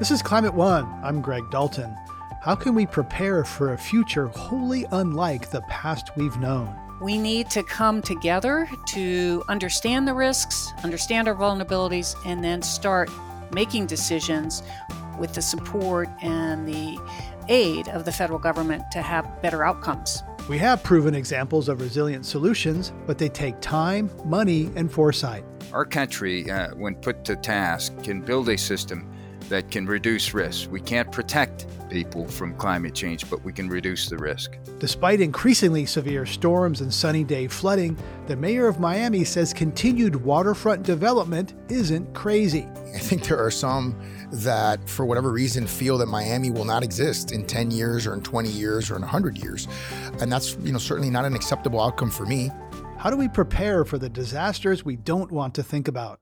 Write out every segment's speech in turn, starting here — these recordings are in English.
This is Climate One. I'm Greg Dalton. How can we prepare for a future wholly unlike the past we've known? We need to come together to understand the risks, understand our vulnerabilities, and then start making decisions with the support and the aid of the federal government to have better outcomes. We have proven examples of resilient solutions, but they take time, money, and foresight. Our country, uh, when put to task, can build a system that can reduce risk. We can't protect people from climate change, but we can reduce the risk. Despite increasingly severe storms and sunny day flooding, the mayor of Miami says continued waterfront development isn't crazy. I think there are some that, for whatever reason, feel that Miami will not exist in 10 years or in 20 years or in 100 years. And that's, you know, certainly not an acceptable outcome for me. How do we prepare for the disasters we don't want to think about?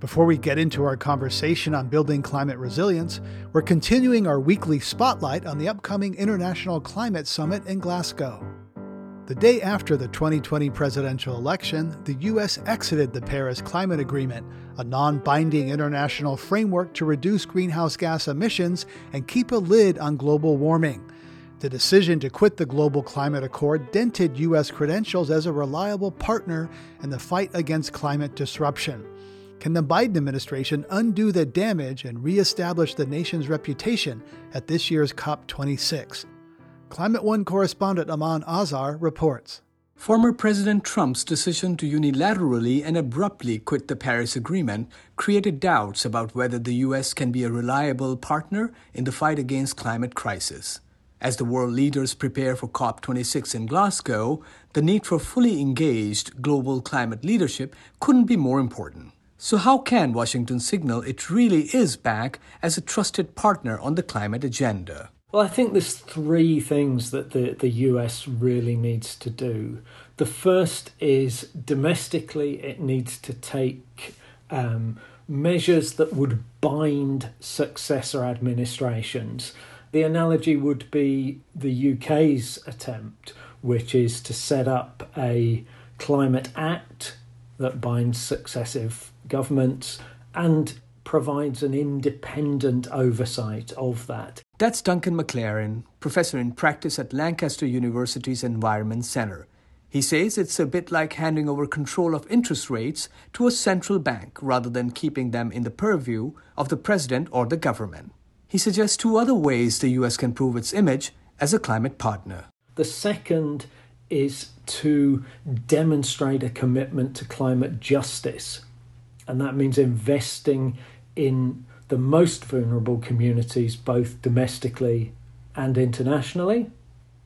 Before we get into our conversation on building climate resilience, we're continuing our weekly spotlight on the upcoming International Climate Summit in Glasgow. The day after the 2020 presidential election, the U.S. exited the Paris Climate Agreement, a non binding international framework to reduce greenhouse gas emissions and keep a lid on global warming. The decision to quit the Global Climate Accord dented U.S. credentials as a reliable partner in the fight against climate disruption. Can the Biden administration undo the damage and reestablish the nation's reputation at this year's COP26? Climate One correspondent Aman Azhar reports. Former President Trump's decision to unilaterally and abruptly quit the Paris Agreement created doubts about whether the U.S. can be a reliable partner in the fight against climate crisis. As the world leaders prepare for COP26 in Glasgow, the need for fully engaged global climate leadership couldn't be more important. So, how can Washington signal it really is back as a trusted partner on the climate agenda? Well, I think there's three things that the, the US really needs to do. The first is domestically, it needs to take um, measures that would bind successor administrations. The analogy would be the UK's attempt, which is to set up a climate act that binds successive governments and provides an independent oversight of that. That's Duncan McLaren, professor in practice at Lancaster University's Environment Center. He says it's a bit like handing over control of interest rates to a central bank rather than keeping them in the purview of the president or the government. He suggests two other ways the US can prove its image as a climate partner. The second is to demonstrate a commitment to climate justice and that means investing in the most vulnerable communities, both domestically and internationally.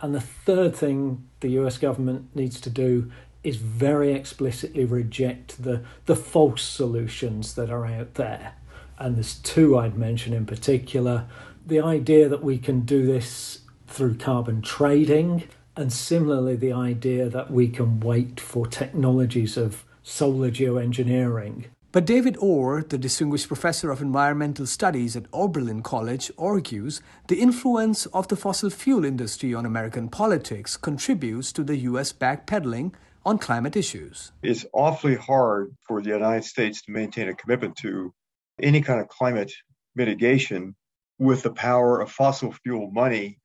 And the third thing the US government needs to do is very explicitly reject the, the false solutions that are out there. And there's two I'd mention in particular the idea that we can do this through carbon trading, and similarly, the idea that we can wait for technologies of solar geoengineering but David Orr, the distinguished professor of environmental studies at Oberlin College, argues the influence of the fossil fuel industry on American politics contributes to the U.S. backpedaling on climate issues. It's awfully hard for the United States to maintain a commitment to any kind of climate mitigation with the power of fossil fuel money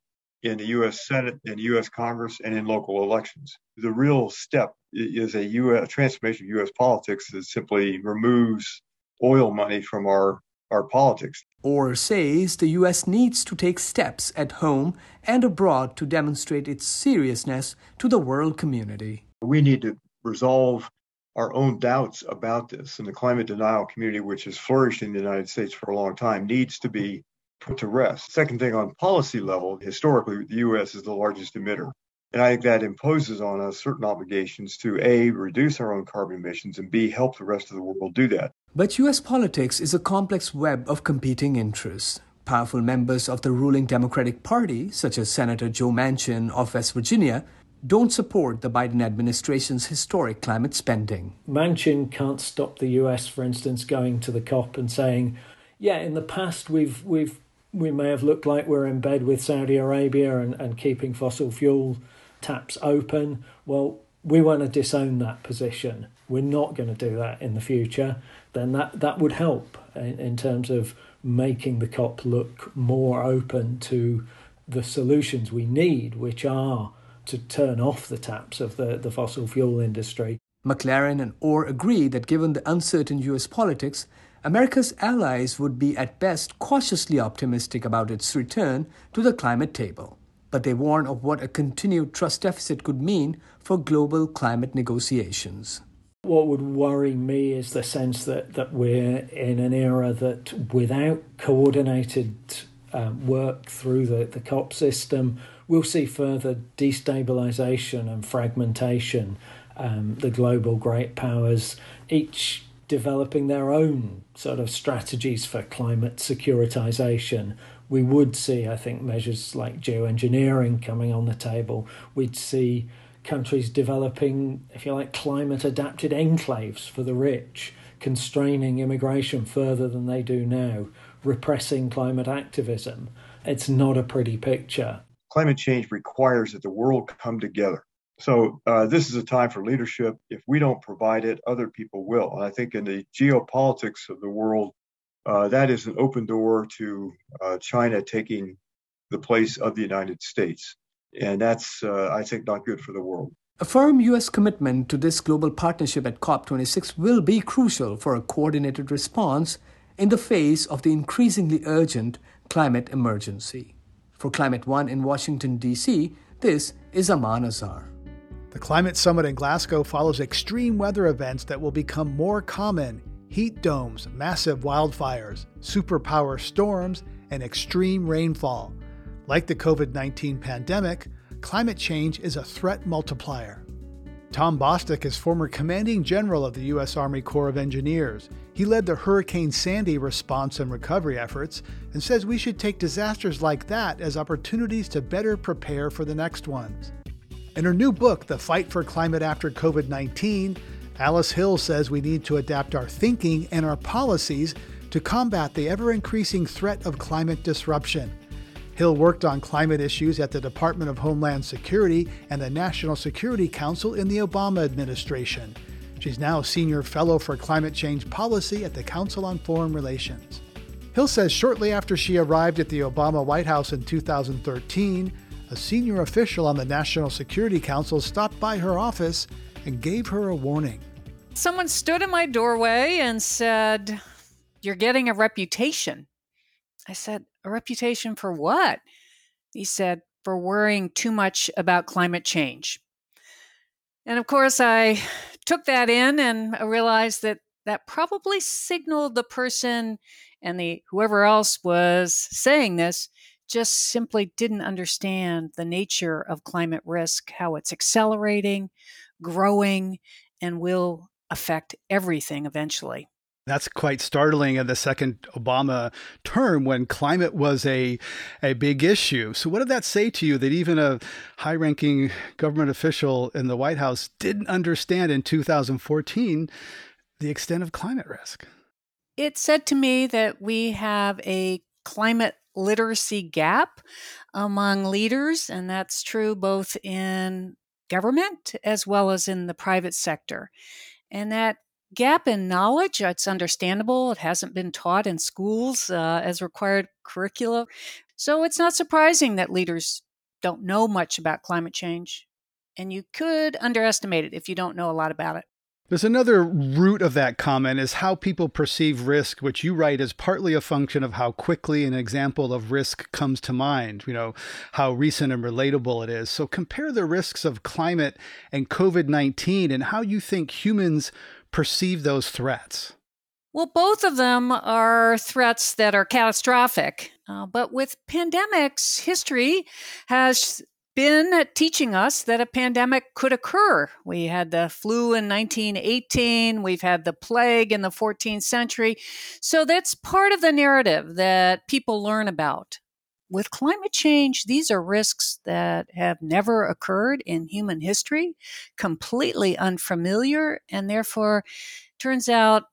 in the U.S. Senate, in U.S. Congress, and in local elections. The real step is a U.S. transformation of U.S. politics that simply removes oil money from our our politics. Orr says the U.S. needs to take steps at home and abroad to demonstrate its seriousness to the world community. We need to resolve our own doubts about this, and the climate denial community, which has flourished in the United States for a long time, needs to be put to rest. Second thing on policy level, historically, the U.S. is the largest emitter. And I think that imposes on us certain obligations to A, reduce our own carbon emissions, and B, help the rest of the world do that. But U.S. politics is a complex web of competing interests. Powerful members of the ruling Democratic Party, such as Senator Joe Manchin of West Virginia, don't support the Biden administration's historic climate spending. Manchin can't stop the US, for instance, going to the COP and saying, yeah, in the past we've we've we may have looked like we're in bed with Saudi Arabia and, and keeping fossil fuel taps open. Well, we want to disown that position. We're not going to do that in the future. Then that, that would help in, in terms of making the COP look more open to the solutions we need, which are to turn off the taps of the, the fossil fuel industry. McLaren and Orr agree that given the uncertain US politics, America's allies would be at best cautiously optimistic about its return to the climate table. But they warn of what a continued trust deficit could mean for global climate negotiations. What would worry me is the sense that, that we're in an era that without coordinated um, work through the, the COP system, we'll see further destabilization and fragmentation. Um, the global great powers, each developing their own sort of strategies for climate securitization. We would see, I think, measures like geoengineering coming on the table. We'd see countries developing, if you like, climate adapted enclaves for the rich, constraining immigration further than they do now, repressing climate activism. It's not a pretty picture. Climate change requires that the world come together. So uh, this is a time for leadership. If we don't provide it, other people will. And I think in the geopolitics of the world, uh, that is an open door to uh, China taking the place of the United States. And that's, uh, I think, not good for the world. A firm U.S. commitment to this global partnership at COP26 will be crucial for a coordinated response in the face of the increasingly urgent climate emergency. For Climate One in Washington, D.C., this is Aman Azhar. The Climate Summit in Glasgow follows extreme weather events that will become more common heat domes, massive wildfires, superpower storms, and extreme rainfall. Like the COVID 19 pandemic, climate change is a threat multiplier. Tom Bostick is former commanding general of the U.S. Army Corps of Engineers. He led the Hurricane Sandy response and recovery efforts and says we should take disasters like that as opportunities to better prepare for the next ones. In her new book, The Fight for Climate After COVID 19, Alice Hill says we need to adapt our thinking and our policies to combat the ever increasing threat of climate disruption. Hill worked on climate issues at the Department of Homeland Security and the National Security Council in the Obama administration. She's now Senior Fellow for Climate Change Policy at the Council on Foreign Relations. Hill says shortly after she arrived at the Obama White House in 2013, a senior official on the National Security Council stopped by her office and gave her a warning. Someone stood in my doorway and said, You're getting a reputation. I said, A reputation for what? He said, For worrying too much about climate change. And of course, I took that in and I realized that that probably signaled the person and the whoever else was saying this just simply didn't understand the nature of climate risk, how it's accelerating, growing, and will affect everything eventually. That's quite startling in the second Obama term when climate was a, a big issue. So, what did that say to you that even a high ranking government official in the White House didn't understand in 2014 the extent of climate risk? It said to me that we have a climate literacy gap among leaders, and that's true both in government as well as in the private sector. And that gap in knowledge, it's understandable. It hasn't been taught in schools uh, as required curricula. So it's not surprising that leaders don't know much about climate change. And you could underestimate it if you don't know a lot about it. There's another root of that comment is how people perceive risk, which you write is partly a function of how quickly an example of risk comes to mind, you know, how recent and relatable it is. So compare the risks of climate and COVID 19 and how you think humans perceive those threats. Well, both of them are threats that are catastrophic. Uh, but with pandemics, history has been teaching us that a pandemic could occur. We had the flu in 1918, we've had the plague in the 14th century. So that's part of the narrative that people learn about. With climate change, these are risks that have never occurred in human history, completely unfamiliar, and therefore, turns out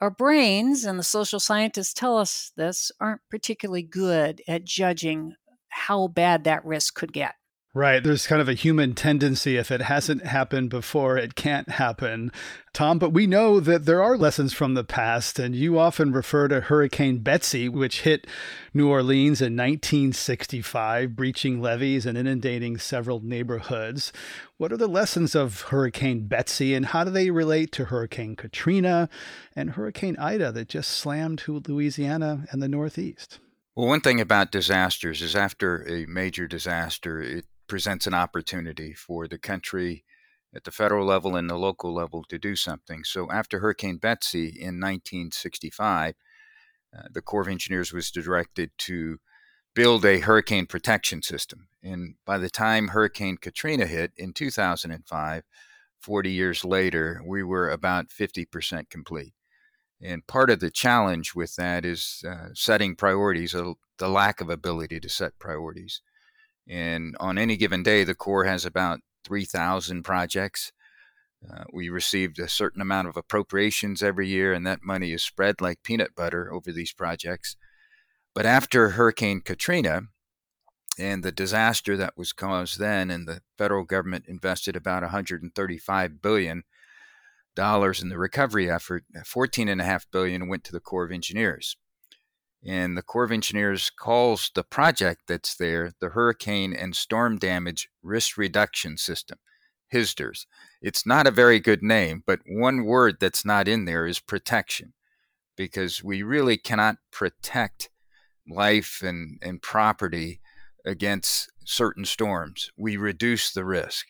our brains, and the social scientists tell us this, aren't particularly good at judging how bad that risk could get. Right. There's kind of a human tendency if it hasn't happened before, it can't happen. Tom, but we know that there are lessons from the past, and you often refer to Hurricane Betsy, which hit New Orleans in 1965, breaching levees and inundating several neighborhoods. What are the lessons of Hurricane Betsy, and how do they relate to Hurricane Katrina and Hurricane Ida that just slammed Louisiana and the Northeast? Well, one thing about disasters is after a major disaster, it presents an opportunity for the country at the federal level and the local level to do something. So after Hurricane Betsy in 1965, uh, the Corps of Engineers was directed to build a hurricane protection system. And by the time Hurricane Katrina hit in 2005, 40 years later, we were about 50% complete. And part of the challenge with that is uh, setting priorities, uh, the lack of ability to set priorities. And on any given day, the Corps has about 3,000 projects. Uh, we received a certain amount of appropriations every year, and that money is spread like peanut butter over these projects. But after Hurricane Katrina and the disaster that was caused then, and the federal government invested about 135 billion dollars in the recovery effort, 14.5 billion went to the Corps of Engineers. And the Corps of Engineers calls the project that's there the Hurricane and Storm Damage Risk Reduction System, HSDRS. It's not a very good name, but one word that's not in there is protection, because we really cannot protect life and, and property against certain storms. We reduce the risk.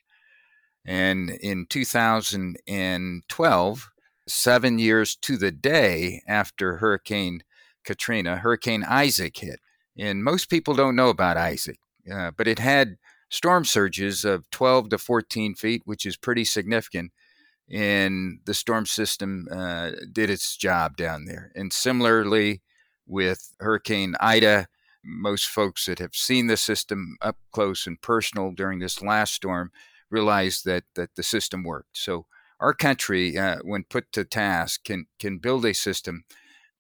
And in 2012, seven years to the day after Hurricane Katrina, Hurricane Isaac hit. And most people don't know about Isaac, uh, but it had storm surges of 12 to 14 feet, which is pretty significant. And the storm system uh, did its job down there. And similarly with Hurricane Ida, most folks that have seen the system up close and personal during this last storm realize that that the system worked. So our country, uh, when put to task, can can build a system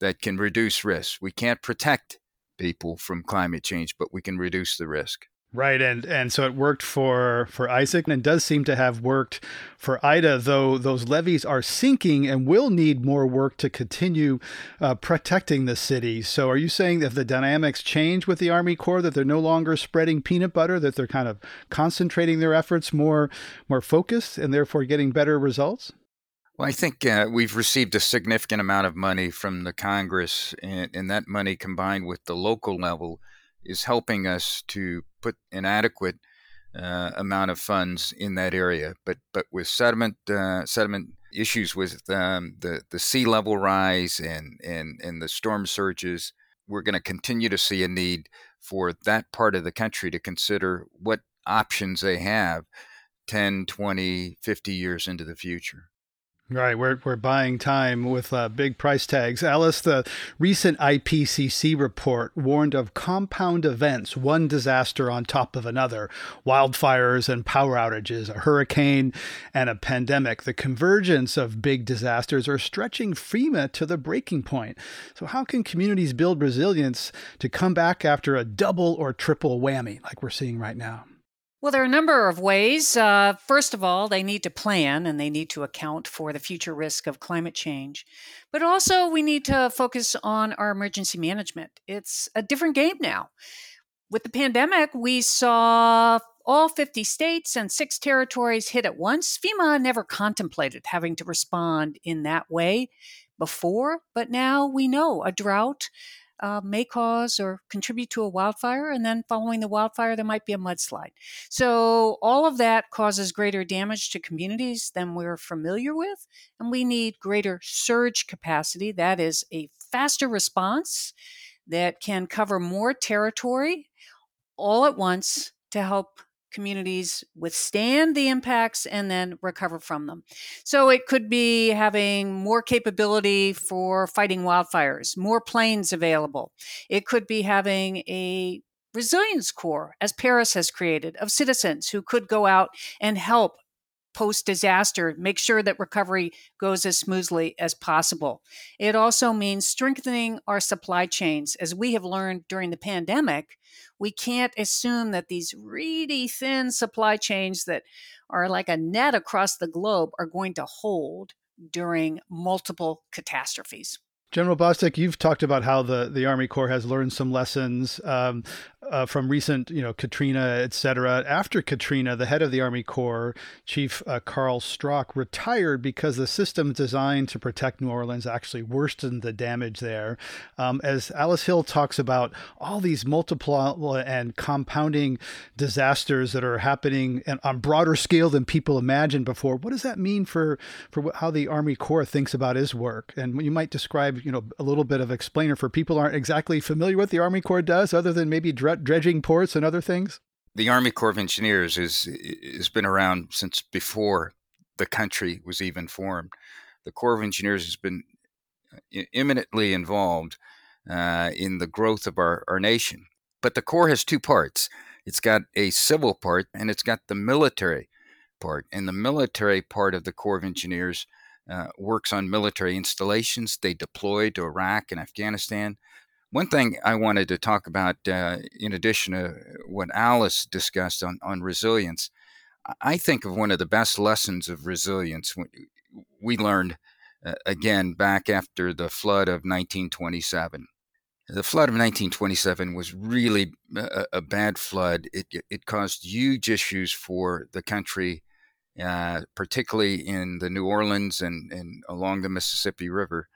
that can reduce risk. We can't protect people from climate change, but we can reduce the risk. Right, and and so it worked for for Isaac, and does seem to have worked for Ida. Though those levees are sinking and will need more work to continue uh, protecting the city. So, are you saying that the dynamics change with the Army Corps, that they're no longer spreading peanut butter, that they're kind of concentrating their efforts more more focused, and therefore getting better results? Well, I think uh, we've received a significant amount of money from the Congress, and, and, that money combined with the local level is helping us to put an adequate uh, amount of funds in that area. But but with sediment uh, sediment issues with um, the the sea level rise and and and the storm surges, we're going to continue to see a need for that part of the country to consider what options they have 10, 20, 50 years into the future. Right, we're, we're buying time with uh, big price tags. Alice, the recent IPCC report warned of compound events, one disaster on top of another wildfires and power outages, a hurricane and a pandemic. The convergence of big disasters are stretching FEMA to the breaking point. So, how can communities build resilience to come back after a double or triple whammy like we're seeing right now? Well, there are a number of ways. Uh, first of all, they need to plan and they need to account for the future risk of climate change. But also, we need to focus on our emergency management. It's a different game now. With the pandemic, we saw all 50 states and six territories hit at once. FEMA never contemplated having to respond in that way before, but now we know a drought uh, may cause or contribute to a wildfire, and then following the wildfire, there might be a mudslide. So, all of that causes greater damage to communities than we're familiar with, and we need greater surge capacity. That is a faster response that can cover more territory all at once to help communities withstand the impacts and then recover from them. So it could be having more capability for fighting wildfires, more planes available. It could be having a resilience corps, as Paris has created, of citizens who could go out and help post disaster, make sure that recovery goes as smoothly as possible. It also means strengthening our supply chains. As we have learned during the pandemic, we can't assume that these really thin supply chains that are like a net across the globe are going to hold during multiple catastrophes. General Bostick, you've talked about how the, the Army Corps has learned some lessons um, uh, from recent, you know, Katrina, et cetera. After Katrina, the head of the Army Corps, Chief uh, Carl Strock, retired because the system designed to protect New Orleans actually worsened the damage there. Um, as Alice Hill talks about all these multiple and compounding disasters that are happening on broader scale than people imagined before, what does that mean for for how the Army Corps thinks about his work? And you might describe, you know, a little bit of explainer for people aren't exactly familiar with the Army Corps does, other than maybe dredging ports and other things? The Army Corps of Engineers is has been around since before the country was even formed. The Corps of Engineers has been eminently involved uh, in the growth of our, our nation. But the Corps has two parts. It's got a civil part and it's got the military part. And the military part of the Corps of Engineers uh, works on military installations they deploy to Iraq and Afghanistan. One thing I wanted to talk about, uh, in addition to what Alice discussed on, on resilience, I think of one of the best lessons of resilience we learned uh, again back after the flood of 1927. The flood of 1927 was really a, a bad flood. It, it caused huge issues for the country, uh, particularly in the New Orleans and, and along the Mississippi River.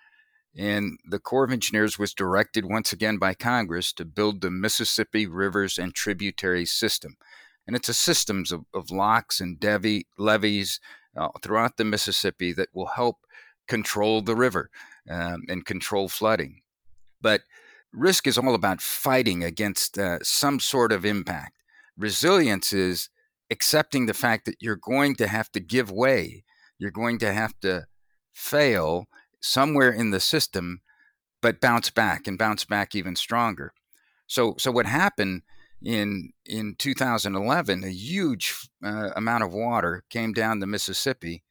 And the Corps of Engineers was directed once again by Congress to build the Mississippi Rivers and Tributary System. And it's a system of, of locks and devi, levees uh, throughout the Mississippi that will help control the river um, and control flooding. But risk is all about fighting against uh, some sort of impact. Resilience is accepting the fact that you're going to have to give way, you're going to have to fail somewhere in the system, but bounce back and bounce back even stronger. So, so what happened in in 2011? A huge uh, amount of water came down the Mississippi,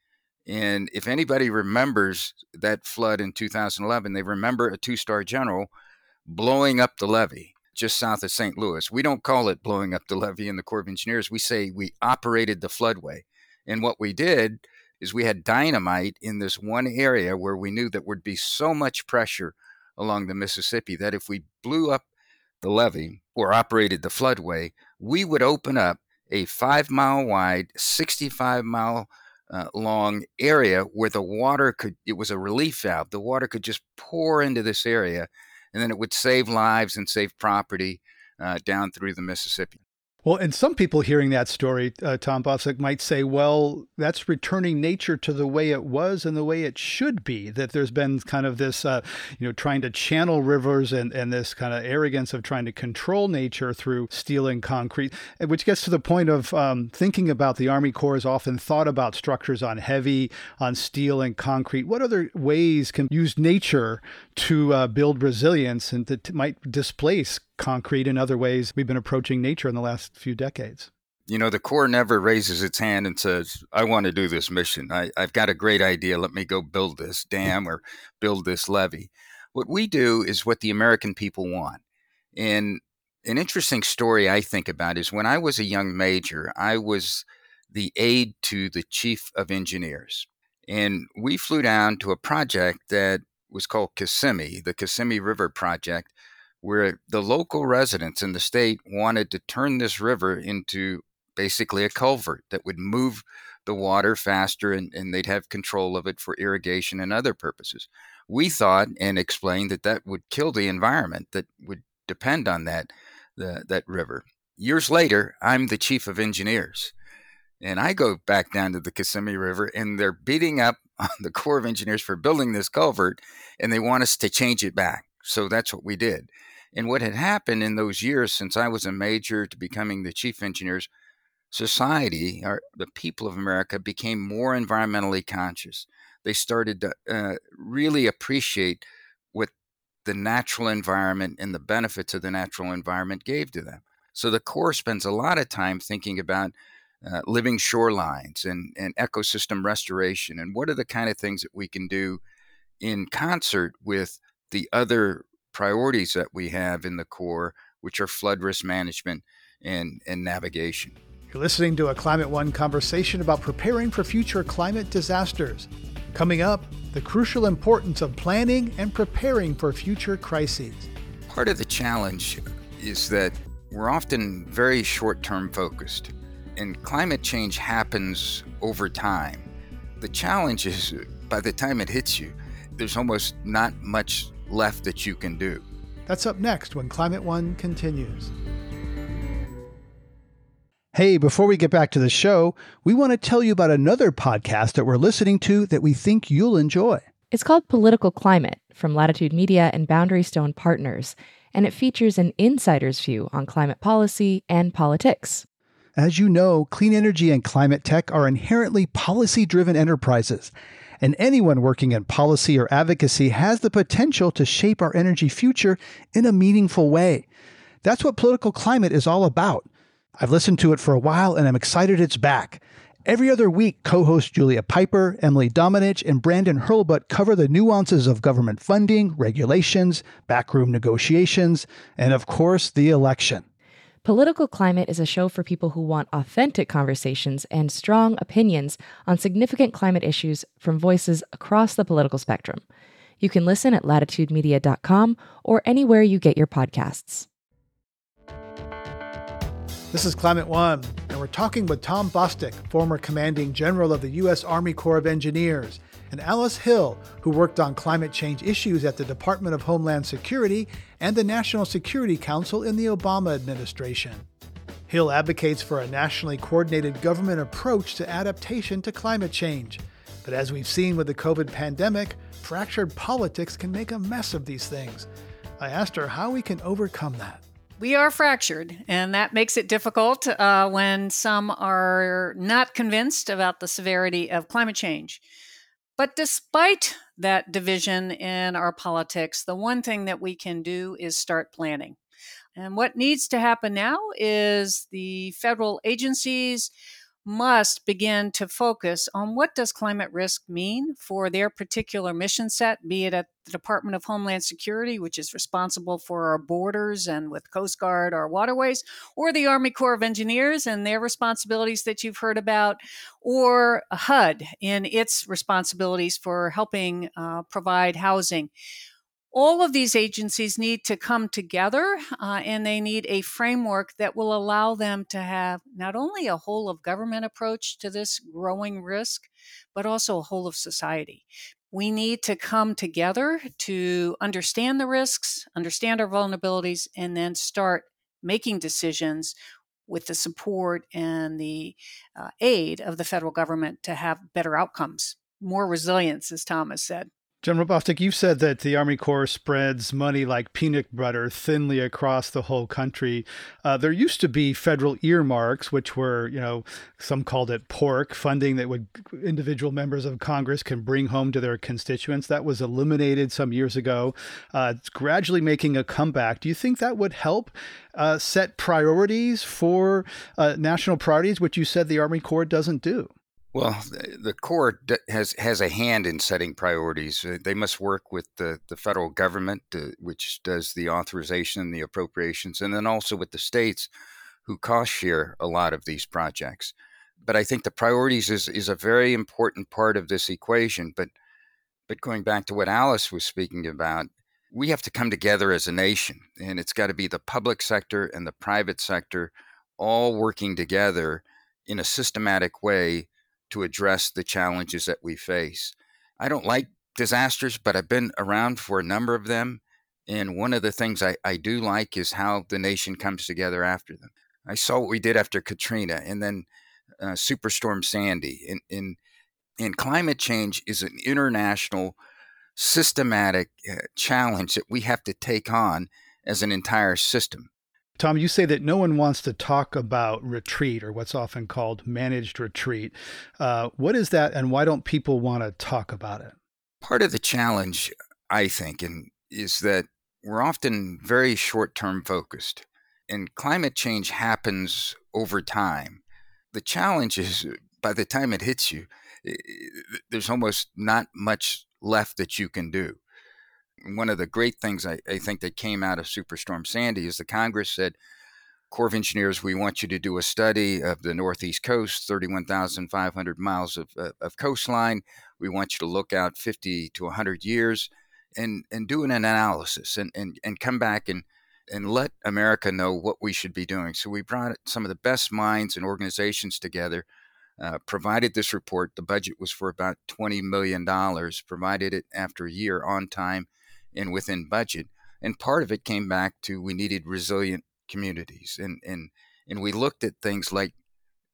and if anybody remembers that flood in 2011, they remember a two-star general blowing up the levee just south of St. Louis. We don't call it blowing up the levee in the Corps of Engineers. We say we operated the floodway. And what we did is we had dynamite in this one area where we knew that would be so much pressure along the Mississippi that if we blew up the levee or operated the floodway, we would open up a five mile wide, 65 mile uh, long area where the water could, it was a relief valve. The water could just pour into this area and then it would save lives and save property uh, down through the Mississippi. Well, and some people hearing that story, uh, Tom Bostick, might say, well, that's returning nature to the way it was and the way it should be. That there's been kind of this, uh, you know, trying to channel rivers and, and this kind of arrogance of trying to control nature through steel and concrete, which gets to the point of um, thinking about the Army Corps has often thought about structures on heavy, on steel and concrete. What other ways can use nature to uh, build resilience and that might displace concrete in other ways we've been approaching nature in the last few decades. You know, the Corps never raises its hand and says, I want to do this mission. I, have got a great idea. Let me go build this dam or build this levee. What we do is what the American people want. And an interesting story I think about is when I was a young major, I was the aide to the chief of engineers. And we flew down to a project that was called Kissimmee, the Kissimmee River Project, where the local residents in the state wanted to turn this river into basically a culvert that would move the water faster and, and they'd have control of it for irrigation and other purposes. We thought and explained that that would kill the environment that would depend on that, the, that river. Years later, I'm the chief of engineers. And I go back down to the Kissimmee River and they're beating up on the Corps of Engineers for building this culvert and they want us to change it back. So that's what we did. And what had happened in those years since I was a major to becoming the chief engineers, society, or the people of America, became more environmentally conscious. They started to uh, really appreciate what the natural environment and the benefits of the natural environment gave to them. So the Corps spends a lot of time thinking about uh, living shorelines and, and ecosystem restoration. And what are the kind of things that we can do in concert with the other priorities that we have in the Corps, which are flood risk management and, and navigation. You're listening to a Climate One conversation about preparing for future climate disasters. Coming up, the crucial importance of planning and preparing for future crises. Part of the challenge is that we're often very short term focused, and climate change happens over time. The challenge is by the time it hits you, there's almost not much left that you can do. That's up next when Climate One continues. Hey, before we get back to the show, we want to tell you about another podcast that we're listening to that we think you'll enjoy. It's called Political Climate from Latitude Media and Boundary Stone Partners, and it features an insider's view on climate policy and politics. As you know, clean energy and climate tech are inherently policy driven enterprises, and anyone working in policy or advocacy has the potential to shape our energy future in a meaningful way. That's what political climate is all about. I've listened to it for a while and I'm excited it's back. Every other week, co hosts Julia Pyper, Emily Domenech, and Brandon Hurlbut cover the nuances of government funding, regulations, backroom negotiations, and of course, the election. Political Climate is a show for people who want authentic conversations and strong opinions on significant climate issues from voices across the political spectrum. You can listen at latitudemedia.com or anywhere you get your podcasts. This is Climate One, and we're talking with Tom Bostick, former commanding general of the U.S. Army Corps of Engineers, and Alice Hill, who worked on climate change issues at the Department of Homeland Security and the National Security Council in the Obama administration. Hill advocates for a nationally coordinated government approach to adaptation to climate change. But as we've seen with the COVID pandemic, fractured politics can make a mess of these things. I asked her how we can overcome that we are fractured, and that makes it difficult uh, when some are not convinced about the severity of climate change. But despite that division in our politics, the one thing that we can do is start planning. And what needs to happen now is the federal agencies must begin to focus on what does climate risk mean for their particular mission set be it at the department of homeland security which is responsible for our borders and with coast guard our waterways or the army corps of engineers and their responsibilities that you've heard about or hud in its responsibilities for helping uh, provide housing all of these agencies need to come together uh, and they need a framework that will allow them to have not only a whole of government approach to this growing risk, but also a whole of society. We need to come together to understand the risks, understand our vulnerabilities, and then start making decisions with the support and the uh, aid of the federal government to have better outcomes, more resilience, as Thomas said. General Bostick, you've said that the Army Corps spreads money like peanut butter thinly across the whole country. Uh, there used to be federal earmarks, which were, you know, some called it pork funding that would individual members of Congress can bring home to their constituents. That was eliminated some years ago. Uh, it's gradually making a comeback. Do you think that would help uh, set priorities for uh, national priorities, which you said the Army Corps doesn't do? Well, the Corps has has a hand in setting priorities. Uh, they must work with the, the federal government, which does the authorization and the appropriations, and then also with the states, who cost share a lot of these projects. But I think the priorities is is a very important part of this equation. But but going back to what Alice was speaking about, we have to come together as a nation, and it's got to be the public sector and the private sector all working together in a systematic way to address the challenges that we face. I don't like disasters, but I've been around for a number of them. And one of the things I, I do like is how the nation comes together after them. I saw what we did after Katrina and then uh, Superstorm Sandy. And, and, and climate change is an international, systematic uh, challenge that we have to take on as an entire system. Tom, you say that no one wants to talk about retreat or what's often called managed retreat. Uh, what is that, and why don't people want to talk about it? Part of the challenge, I think, and is that we're often very short term focused, and climate change happens over time. the challenge is by the time it hits you, there's almost not much left that you can do. One of the great things I, I think that came out of Superstorm Sandy is the Congress said, Corps of Engineers, we want you to do a study of the Northeast coast, 31,500 miles of, uh, of coastline. We want you to look out 50 to 100 years and, and do an analysis and, and, and come back and, and let America know what we should be doing. So we brought some of the best minds and organizations together, uh, provided this report. The budget was for about $20 million, provided it after a year on time and within budget. And part of it came back to we needed resilient communities, and and and we looked at things like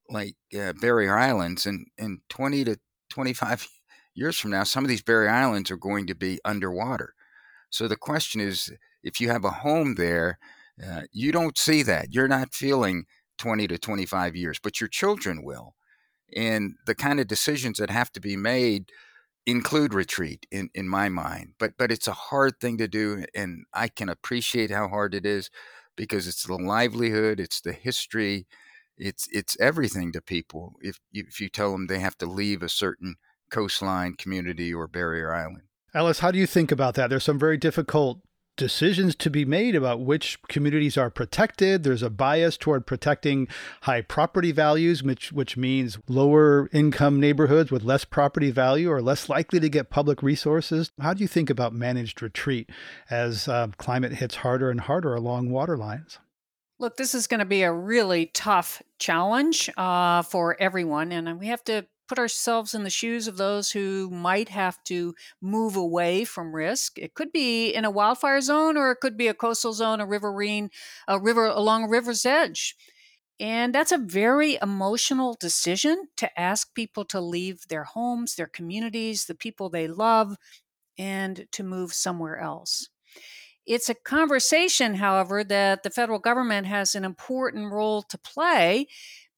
like uh, barrier islands, and in 20 to 25 years from now, some of these barrier islands are going to be underwater. So the question is, if you have a home there, uh, you don't see that. You're not feeling 20 to 25 years, but your children will. And the kind of decisions that have to be made include retreat in, in my mind. But but it's a hard thing to do, and I can appreciate how hard it is because it's the livelihood, it's the history, it's it's everything to people. If if you tell them they have to leave a certain coastline, community, or barrier island. Alice, how do you think about that? There's some very difficult decisions to be made about which communities are protected. There's a bias toward protecting high property values, which which means lower income neighborhoods with less property value are less likely to get public resources. How do you think about managed retreat as uh, climate hits harder and harder along water lines? Look, this is going to be a really tough challenge uh, for everyone, and we have to put ourselves in the shoes of those who might have to move away from risk. It could be in a wildfire zone, or it could be a coastal zone, a riverine, a river along a river's edge. And that's a very emotional decision to ask people to leave their homes, their communities, the people they love, and to move somewhere else. It's a conversation, however, that the federal government has an important role to play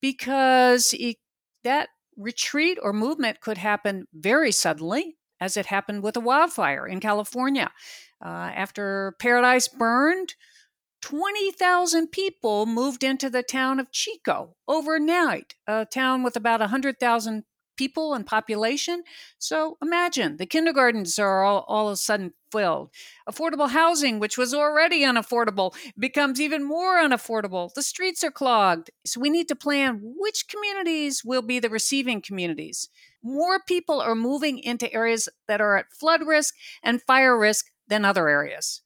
because it, that retreat or movement could happen very suddenly, as it happened with a wildfire in California. Uh, after Paradise burned, 20,000 people moved into the town of Chico overnight, a town with about 100,000 people and population. So imagine the kindergartens are all, all of a sudden filled. Affordable housing, which was already unaffordable, becomes even more unaffordable. The streets are clogged. So we need to plan which communities will be the receiving communities. More people are moving into areas that are at flood risk and fire risk than other areas.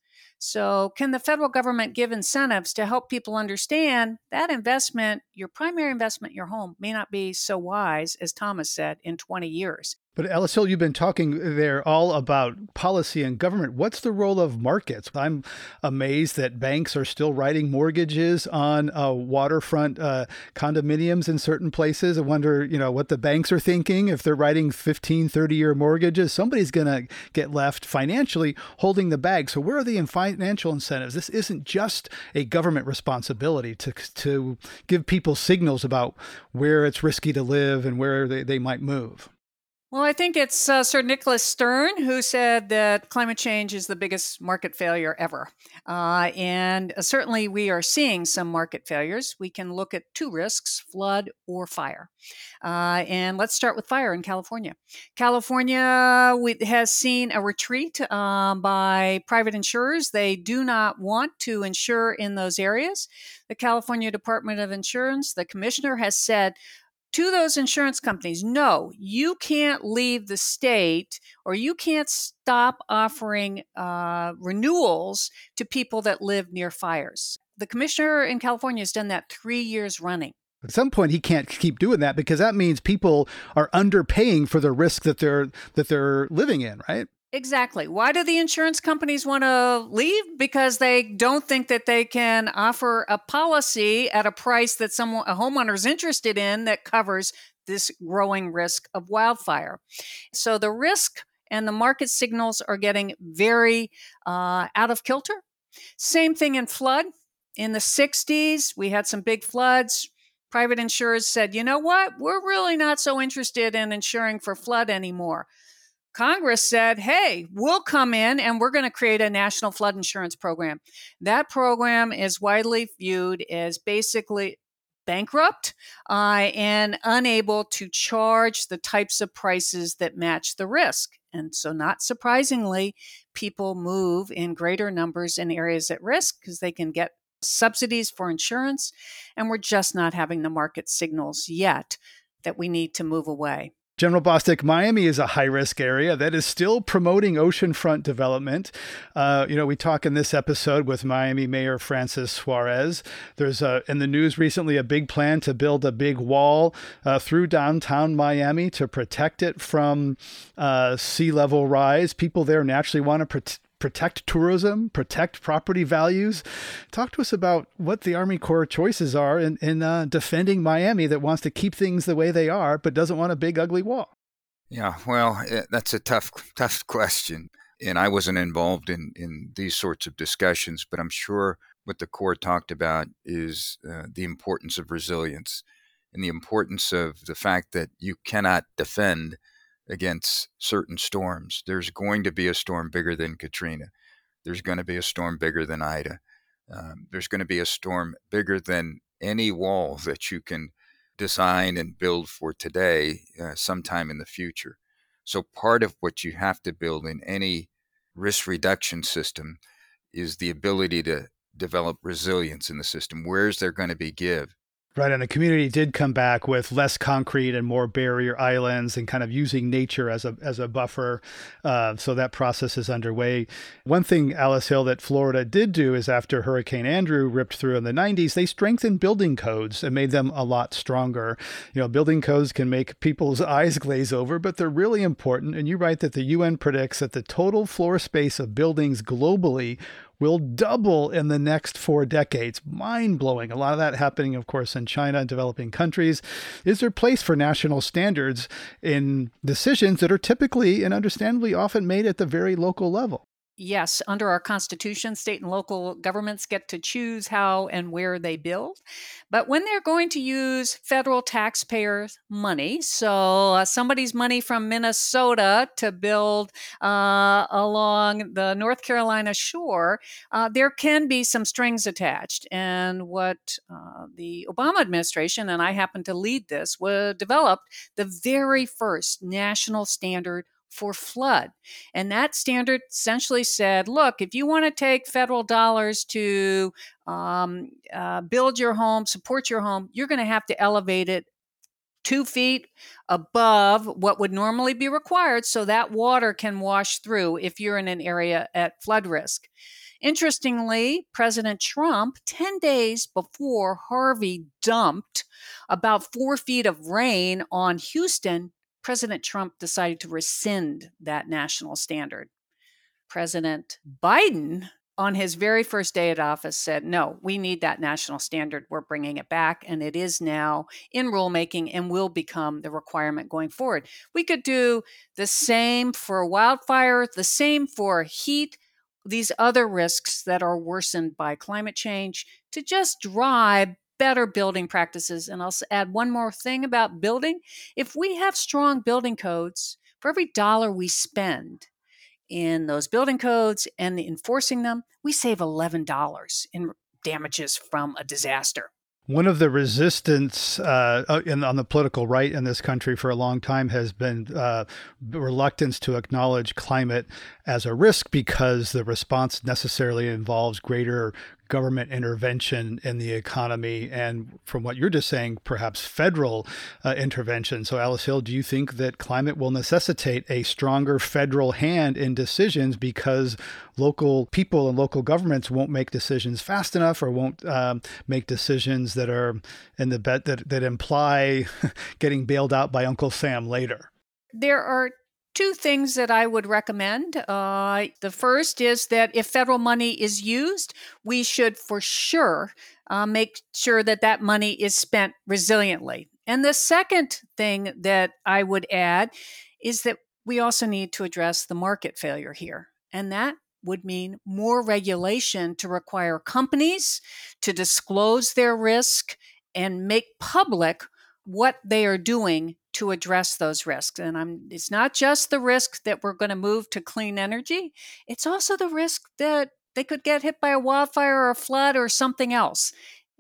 So, can the federal government give incentives to help people understand that investment, your primary investment, your home, may not be so wise as Thomas said in 20 years? But Alice Hill, you've been talking there all about policy and government. What's the role of markets? I'm amazed that banks are still writing mortgages on uh, waterfront uh, condominiums in certain places. I wonder, you know, what the banks are thinking. If they're writing 15, 30 year mortgages, somebody's going to get left financially holding the bag. So where are the financial incentives? This isn't just a government responsibility to, to give people signals about where it's risky to live and where they, they might move. Well, I think it's uh, Sir Nicholas Stern who said that climate change is the biggest market failure ever. Uh, and uh, certainly we are seeing some market failures. We can look at two risks flood or fire. Uh, and let's start with fire in California. California has seen a retreat um, by private insurers. They do not want to insure in those areas. The California Department of Insurance, the commissioner, has said to those insurance companies no, you can't leave the state or you can't stop offering uh, renewals to people that live near fires. The commissioner in California has done that three years running. At some point, he can't keep doing that because that means people are underpaying for the risk that they're that they're living in, right? Exactly. Why do the insurance companies want to leave? Because they don't think that they can offer a policy at a price that someone a homeowner is interested in that covers this growing risk of wildfire. So the risk and the market signals are getting very uh, out of kilter. Same thing in flood. In the 60s, we had some big floods. Private insurers said, you know what? We're really not so interested in insuring for flood anymore. Congress said, hey, we'll come in and we're going to create a national flood insurance program. That program is widely viewed as basically bankrupt uh, and unable to charge the types of prices that match the risk. And so, not surprisingly, people move in greater numbers in areas at risk because they can get subsidies for insurance. And we're just not having the market signals yet that we need to move away. General Bostick, Miami is a high risk area that is still promoting oceanfront development. Uh, you know, we talk in this episode with Miami Mayor Francis Suarez. There's a, in the news recently a big plan to build a big wall uh, through downtown Miami to protect it from uh, sea level rise. People there naturally want to protect protect tourism, protect property values. Talk to us about what the Army Corps choices are in, in uh, defending Miami that wants to keep things the way they are, but doesn't want a big, ugly wall. Yeah, well, eh, that's a tough, tough question. And I wasn't involved in, in these sorts of discussions, but I'm sure what the Corps talked about is uh, the importance of resilience and the importance of the fact that you cannot defend against certain storms. There's going to be a storm bigger than Katrina. There's going to be a storm bigger than Ida. Um, there's going to be a storm bigger than any wall that you can design and build for today, uh, sometime in the future. So, part of what you have to build in any risk reduction system is the ability to develop resilience in the system. Where is there going to be give? Right, and the community did come back with less concrete and more barrier islands, and kind of using nature as a as a buffer. Uh, so that process is underway. One thing, Alice Hill, that Florida did do is after Hurricane Andrew ripped through in the '90s, they strengthened building codes and made them a lot stronger. You know, building codes can make people's eyes glaze over, but they're really important. And you write that the UN predicts that the total floor space of buildings globally will double in the next four decades. Mind blowing. A lot of that happening, of course, in China and developing countries. Is there place for national standards in decisions that are typically and understandably often made at the very local level? Yes, under our Constitution, state and local governments get to choose how and where they build. But when they're going to use federal taxpayers' money, so uh, somebody's money from Minnesota to build uh, along the North Carolina shore, uh, there can be some strings attached. And what uh, the Obama administration, and I happen to lead this, developed the very first national standard for flood. And that standard essentially said look, if you want to take federal dollars to um, uh, build your home, support your home, you're going to have to elevate it two feet above what would normally be required so that water can wash through if you're in an area at flood risk. Interestingly, President Trump, 10 days before Harvey dumped about four feet of rain on Houston, President Trump decided to rescind that national standard. President Biden, on his very first day at office, said, No, we need that national standard. We're bringing it back. And it is now in rulemaking and will become the requirement going forward. We could do the same for wildfire, the same for heat, these other risks that are worsened by climate change to just drive better building practices. And I'll add one more thing about building. If we have strong building codes, for every dollar we spend in those building codes and enforcing them, we save $11 in damages from a disaster. One of the resistance uh, in, on the political right in this country for a long time has been uh, reluctance to acknowledge climate as a risk because the response necessarily involves greater government intervention in the economy and from what you're just saying perhaps federal uh, intervention. So alice hill do you think that climate will necessitate a stronger federal hand in decisions because local people and local governments won't make decisions fast enough or won't um, make decisions that are in the bet that, that imply getting bailed out by uncle sam later? There are two things that I would recommend. Uh, the first is that if federal money is used, we should for sure uh, make sure that that money is spent resiliently. And the second thing that I would add is that we also need to address the market failure here. And that would mean more regulation to require companies to disclose their risk and make public what they are doing to address those risks. And I'm it's not just the risk that we're going to move to clean energy, it's also the risk that they could get hit by a wildfire or a flood or something else.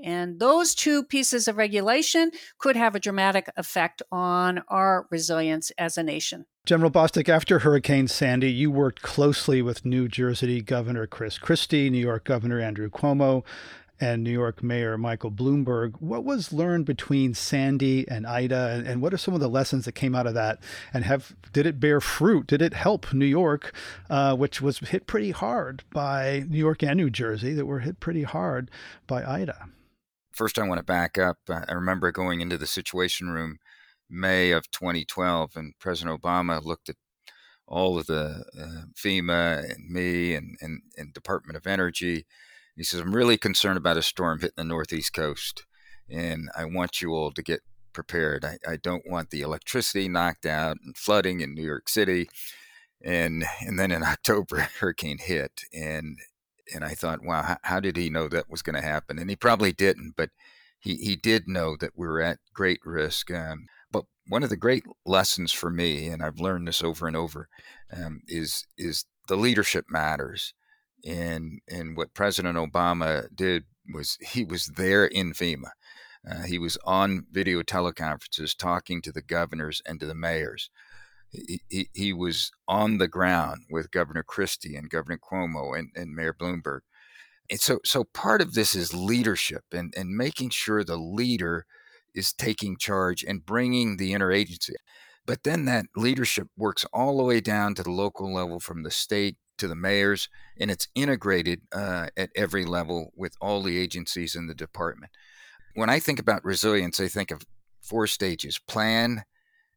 And those two pieces of regulation could have a dramatic effect on our resilience as a nation. General Bostick, after Hurricane Sandy, you worked closely with New Jersey Governor Chris Christie, New York Governor Andrew Cuomo, and New York Mayor Michael Bloomberg. What was learned between Sandy and Ida, and what are some of the lessons that came out of that? And have did it bear fruit? Did it help New York, uh, which was hit pretty hard by New York and New Jersey, that were hit pretty hard by Ida? First, I want to back up. I remember going into the Situation Room May of 2012, and President Obama looked at all of the uh, FEMA and me and, and, and Department of Energy he says, I'm really concerned about a storm hitting the Northeast coast, and I want you all to get prepared. I, I don't want the electricity knocked out and flooding in New York City. And and then in October, hurricane hit, and and I thought, wow, how, how did he know that was going to happen? And he probably didn't, but he he did know that we were at great risk. Um, but one of the great lessons for me, and I've learned this over and over, um, is is the leadership matters and and what President Obama did was he was there in FEMA. Uh, he was on video teleconferences talking to the governors and to the mayors. He, he, he was on the ground with Governor Christie and Governor Cuomo and, and Mayor Bloomberg. And so, so part of this is leadership and, and making sure the leader is taking charge and bringing the interagency. But then that leadership works all the way down to the local level from the state to the mayors, and it's integrated uh, at every level with all the agencies in the department. When I think about resilience, I think of four stages plan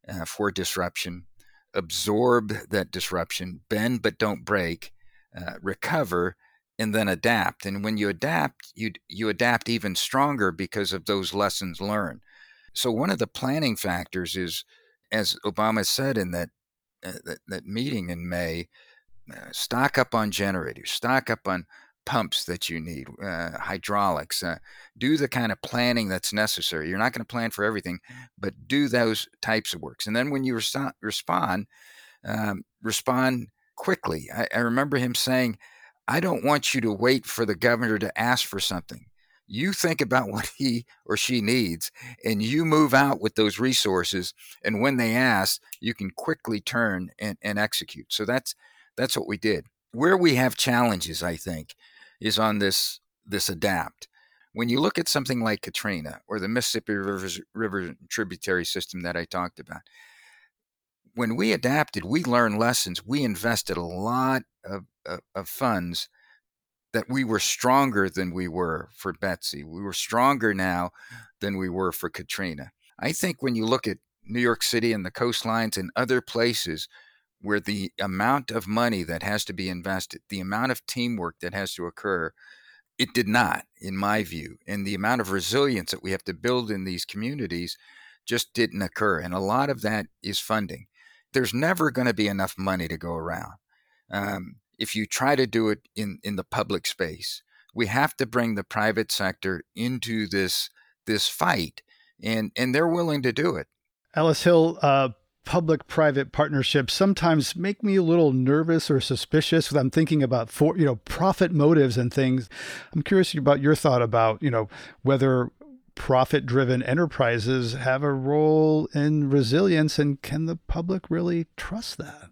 uh, for disruption, absorb that disruption, bend but don't break, uh, recover, and then adapt. And when you adapt, you, you adapt even stronger because of those lessons learned. So, one of the planning factors is, as Obama said in that, uh, that, that meeting in May, uh, stock up on generators, stock up on pumps that you need, uh, hydraulics. Uh, do the kind of planning that's necessary. You're not going to plan for everything, but do those types of works. And then when you res- respond, um, respond quickly. I, I remember him saying, I don't want you to wait for the governor to ask for something. You think about what he or she needs and you move out with those resources. And when they ask, you can quickly turn and, and execute. So that's that's what we did. Where we have challenges, I think, is on this this adapt. When you look at something like Katrina or the Mississippi River, River tributary system that I talked about, when we adapted, we learned lessons. We invested a lot of, of, of funds that we were stronger than we were for Betsy. We were stronger now than we were for Katrina. I think when you look at New York City and the coastlines and other places where the amount of money that has to be invested, the amount of teamwork that has to occur, it did not, in my view. And the amount of resilience that we have to build in these communities just didn't occur. And a lot of that is funding. There's never going to be enough money to go around. Um, if you try to do it in, in the public space, we have to bring the private sector into this this fight, and and they're willing to do it. Alice Hill, uh, public private partnerships sometimes make me a little nervous or suspicious when I'm thinking about for you know profit motives and things. I'm curious about your thought about you know whether profit driven enterprises have a role in resilience and can the public really trust that?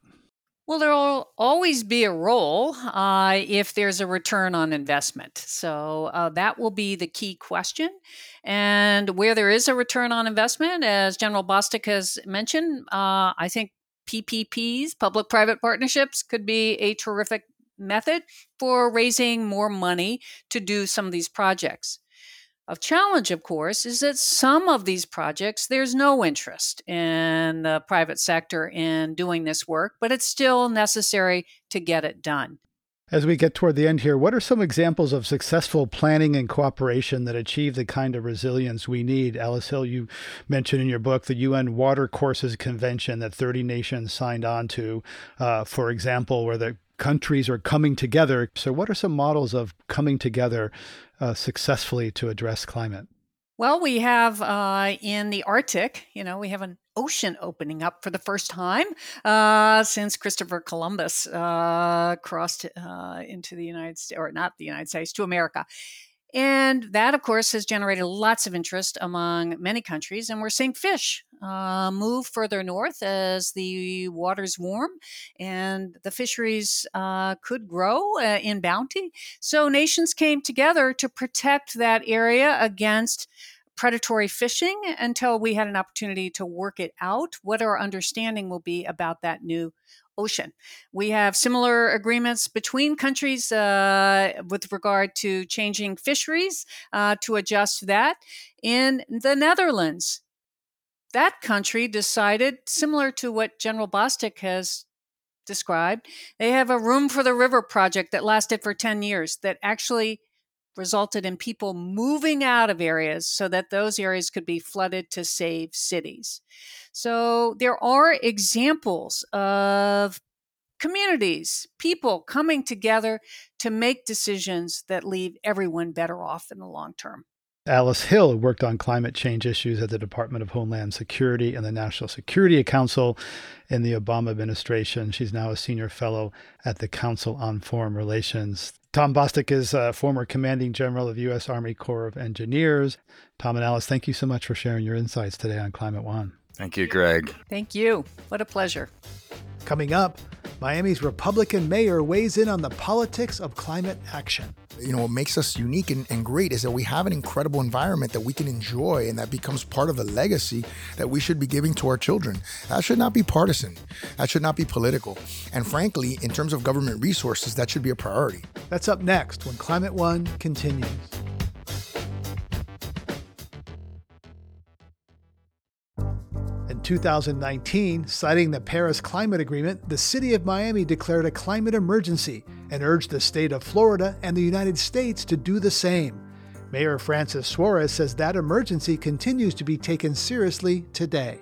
Well, there will always be a role uh, if there's a return on investment. So uh, that will be the key question. And where there is a return on investment, as General Bostick has mentioned, uh, I think PPPs, public private partnerships, could be a terrific method for raising more money to do some of these projects. A challenge, of course, is that some of these projects, there's no interest in the private sector in doing this work, but it's still necessary to get it done. As we get toward the end here, what are some examples of successful planning and cooperation that achieve the kind of resilience we need? Alice Hill, you mentioned in your book the UN Watercourses Convention that 30 nations signed on to, uh, for example, where the countries are coming together. So, what are some models of coming together uh, successfully to address climate? Well, we have uh, in the Arctic, you know, we have an ocean opening up for the first time uh, since Christopher Columbus uh, crossed uh, into the United States, or not the United States, to America. And that, of course, has generated lots of interest among many countries. And we're seeing fish uh, move further north as the waters warm and the fisheries uh, could grow uh, in bounty. So nations came together to protect that area against predatory fishing until we had an opportunity to work it out, what our understanding will be about that new ocean. We have similar agreements between countries uh, with regard to changing fisheries uh, to adjust that. In the Netherlands, that country decided, similar to what General Bostick has described, they have a Room for the River project that lasted for 10 years that actually resulted in people moving out of areas so that those areas could be flooded to save cities. So there are examples of communities, people coming together to make decisions that leave everyone better off in the long term. Alice Hill worked on climate change issues at the Department of Homeland Security and the National Security Council in the Obama administration. She's now a senior fellow at the Council on Foreign Relations. Tom Bostick is a former commanding general of U.S. Army Corps of Engineers. Tom and Alice, thank you so much for sharing your insights today on Climate One. Thank you, Greg. Thank you. What a pleasure. Coming up, Miami's Republican mayor weighs in on the politics of climate action. You know, what makes us unique and, and, great is that we have an incredible environment that we can enjoy and that becomes part of the legacy that we should be giving to our children. That should not be partisan. That should not be political. And frankly, in terms of government resources, that should be a priority. That's up next when Climate One continues. In 2019, citing the Paris Climate Agreement, the city of Miami declared a climate emergency and urged the state of Florida and the United States to do the same. Mayor Francis Suarez says that emergency continues to be taken seriously today.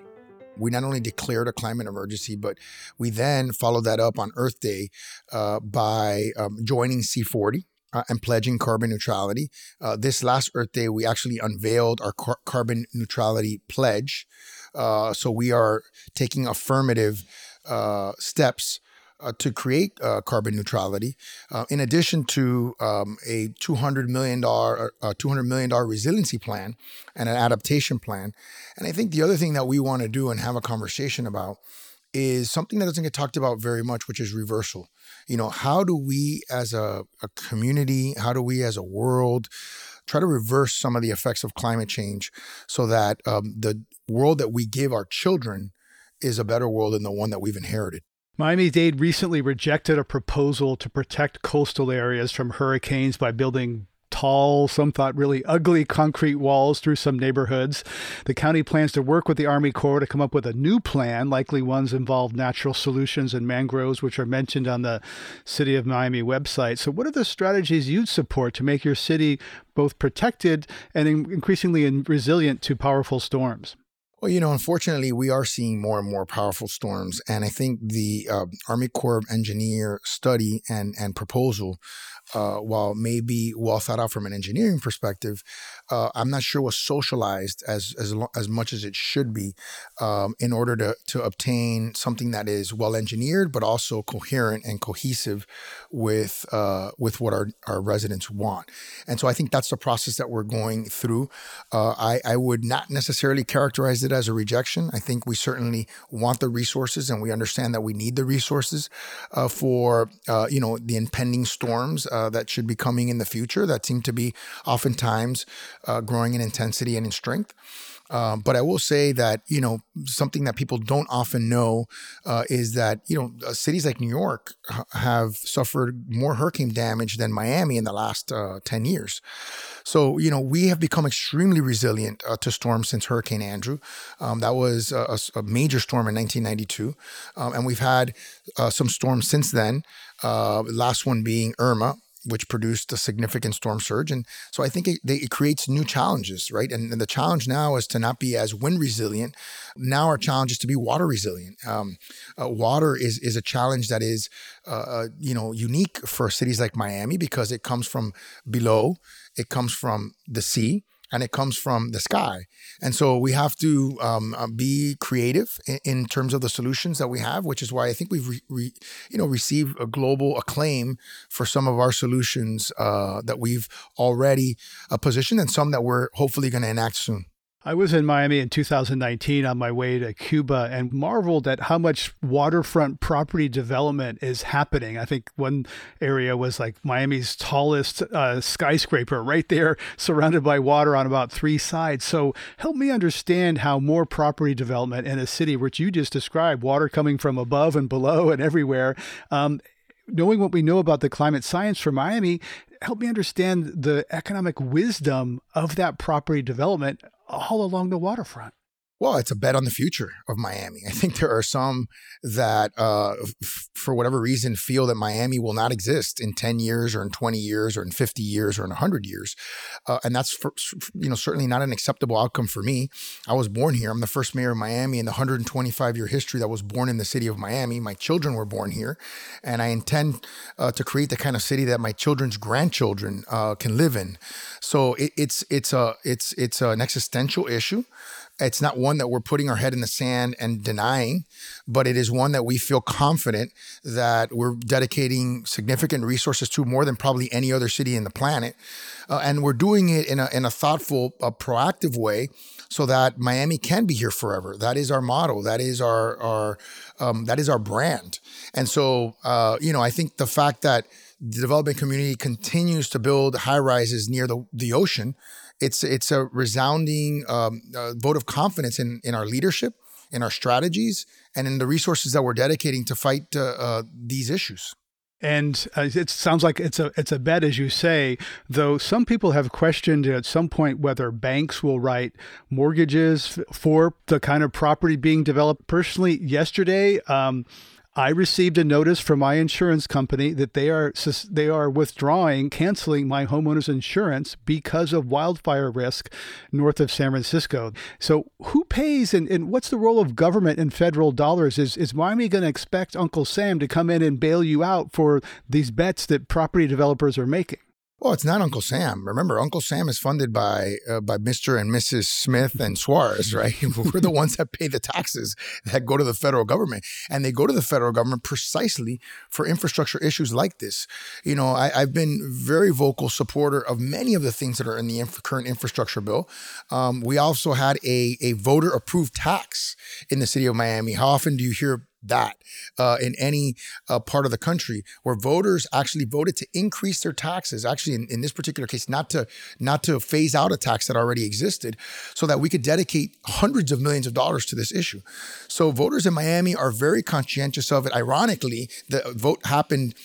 We not only declared a climate emergency, but we then followed that up on Earth Day uh, by um, joining C40, uh, and pledging carbon neutrality. Uh, this last Earth Day, we actually unveiled our car- carbon neutrality pledge. Uh, so we are taking affirmative uh, steps uh, to create uh, carbon neutrality, in addition to um, a $200 million, $200 million resiliency plan and an adaptation plan. And I think the other thing that we want to do and have a conversation about is something that doesn't get talked about very much, which is reversal. You know, how do we as a, a community, how do we as a world try to reverse some of the effects of climate change so that um, the world that we give our children is a better world than the one that we've inherited? Miami Dade recently rejected a proposal to protect coastal areas from hurricanes by building tall, some thought really ugly concrete walls through some neighborhoods. The county plans to work with the Army Corps to come up with a new plan. Likely ones involve natural solutions and mangroves, which are mentioned on the City of Miami website. So, what are the strategies you'd support to make your city both protected and increasingly resilient to powerful storms? Well, you know, unfortunately, we are seeing more and more powerful storms, and I think the uh, Army Corps of Engineer study and and proposal uh, while maybe well thought out from an engineering perspective, uh, I'm not sure was socialized as as as much as it should be um, in order to to obtain something that is well engineered but also coherent and cohesive with uh, with what our our residents want. And so I think that's the process that we're going through. Uh, I I would not necessarily characterize it as a rejection. I think we certainly want the resources and we understand that we need the resources uh, for uh, you know the impending storms uh, that should be coming in the future that seem to be oftentimes uh, growing in intensity and in strength. Um, but I will say that you know something that people don't often know uh, is that you know uh, cities like New York have suffered more hurricane damage than Miami in the last uh, ten years. So you know we have become extremely resilient uh, to storms since Hurricane Andrew. Um, that was a, a, major storm in 1992, um, and we've had uh, some storms since then. Uh, last one being Irma, which produced a significant storm surge. And so I think it, it creates new challenges, right? And, and, the challenge now is to not be as wind resilient. Now our challenge is to be water resilient. Um, uh, water is is a challenge that is, uh, uh, you know, unique for cities like Miami because it comes from below, it comes from the sea, and it comes from the sky. And so we have to um, uh, be creative in, in, terms of the solutions that we have, which is why I think we've re, re, you know received a global acclaim for some of our solutions uh, that we've already uh, positioned and some that we're hopefully going to enact soon. I was in Miami in 2019 on my way to Cuba and marveled at how much waterfront property development is happening. I think one area was like Miami's tallest uh, skyscraper right there, surrounded by water on about three sides. So help me understand how more property development in a city, which you just described, water coming from above and below and everywhere. Um, knowing what we know about the climate science for Miami, help me understand the economic wisdom of that property development all along the waterfront. Well, it's a bet on the future of Miami. I think there are some that, uh, f- for whatever reason, feel that Miami will not exist in 10 years or in 20 years or in 50 years or in 100 years. Uh, and that's, for, you know, certainly not an acceptable outcome for me. I was born here. I'm the first mayor of Miami in the 125 year history that was born in the city of Miami. My children were born here. And I intend uh, to create the kind of city that my children's grandchildren uh, can live in. So it, it's, it's, a, it's, it's an existential issue. It's not one that we're putting our head in the sand and denying, but it is one that we feel confident that we're dedicating significant resources to more than probably any other city in the planet. Uh, and we're doing it in a, in a thoughtful, a proactive way so that Miami can be here forever. That is our motto. That is our, our um, that is our brand. And so, uh, you know, I think the fact that the development community continues to build high rises near the, the ocean it's it's a resounding um, uh, vote of confidence in in our leadership, in our strategies, and in the resources that we're dedicating to fight uh, uh, these issues. And uh, it sounds like it's a it's a bet, as you say. Though some people have questioned at some point whether banks will write mortgages for the kind of property being developed. Personally, yesterday. Um, I received a notice from my insurance company that they are they are withdrawing, canceling my homeowner's insurance because of wildfire risk north of San Francisco. So who pays and, and what's the role of government and federal dollars? Is is Miami going to expect Uncle Sam to come in and bail you out for these bets that property developers are making? Well, it's not Uncle Sam. Remember, Uncle Sam is funded by uh, by Mr. and Mrs. Smith and Suarez, right? We're the ones that pay the taxes that go to the federal government, and they go to the federal government precisely for infrastructure issues like this. You know, I, have been very vocal supporter of many of the things that are in the inf- current infrastructure bill. Um, we also had a a voter approved tax in the city of Miami. How often do you hear that uh, in any uh, part of the country where voters actually voted to increase their taxes actually in, in this particular case not to not to phase out a tax that already existed so that we could dedicate hundreds of millions of dollars to this issue. So voters in miami are very conscientious of it. Ironically the vote happened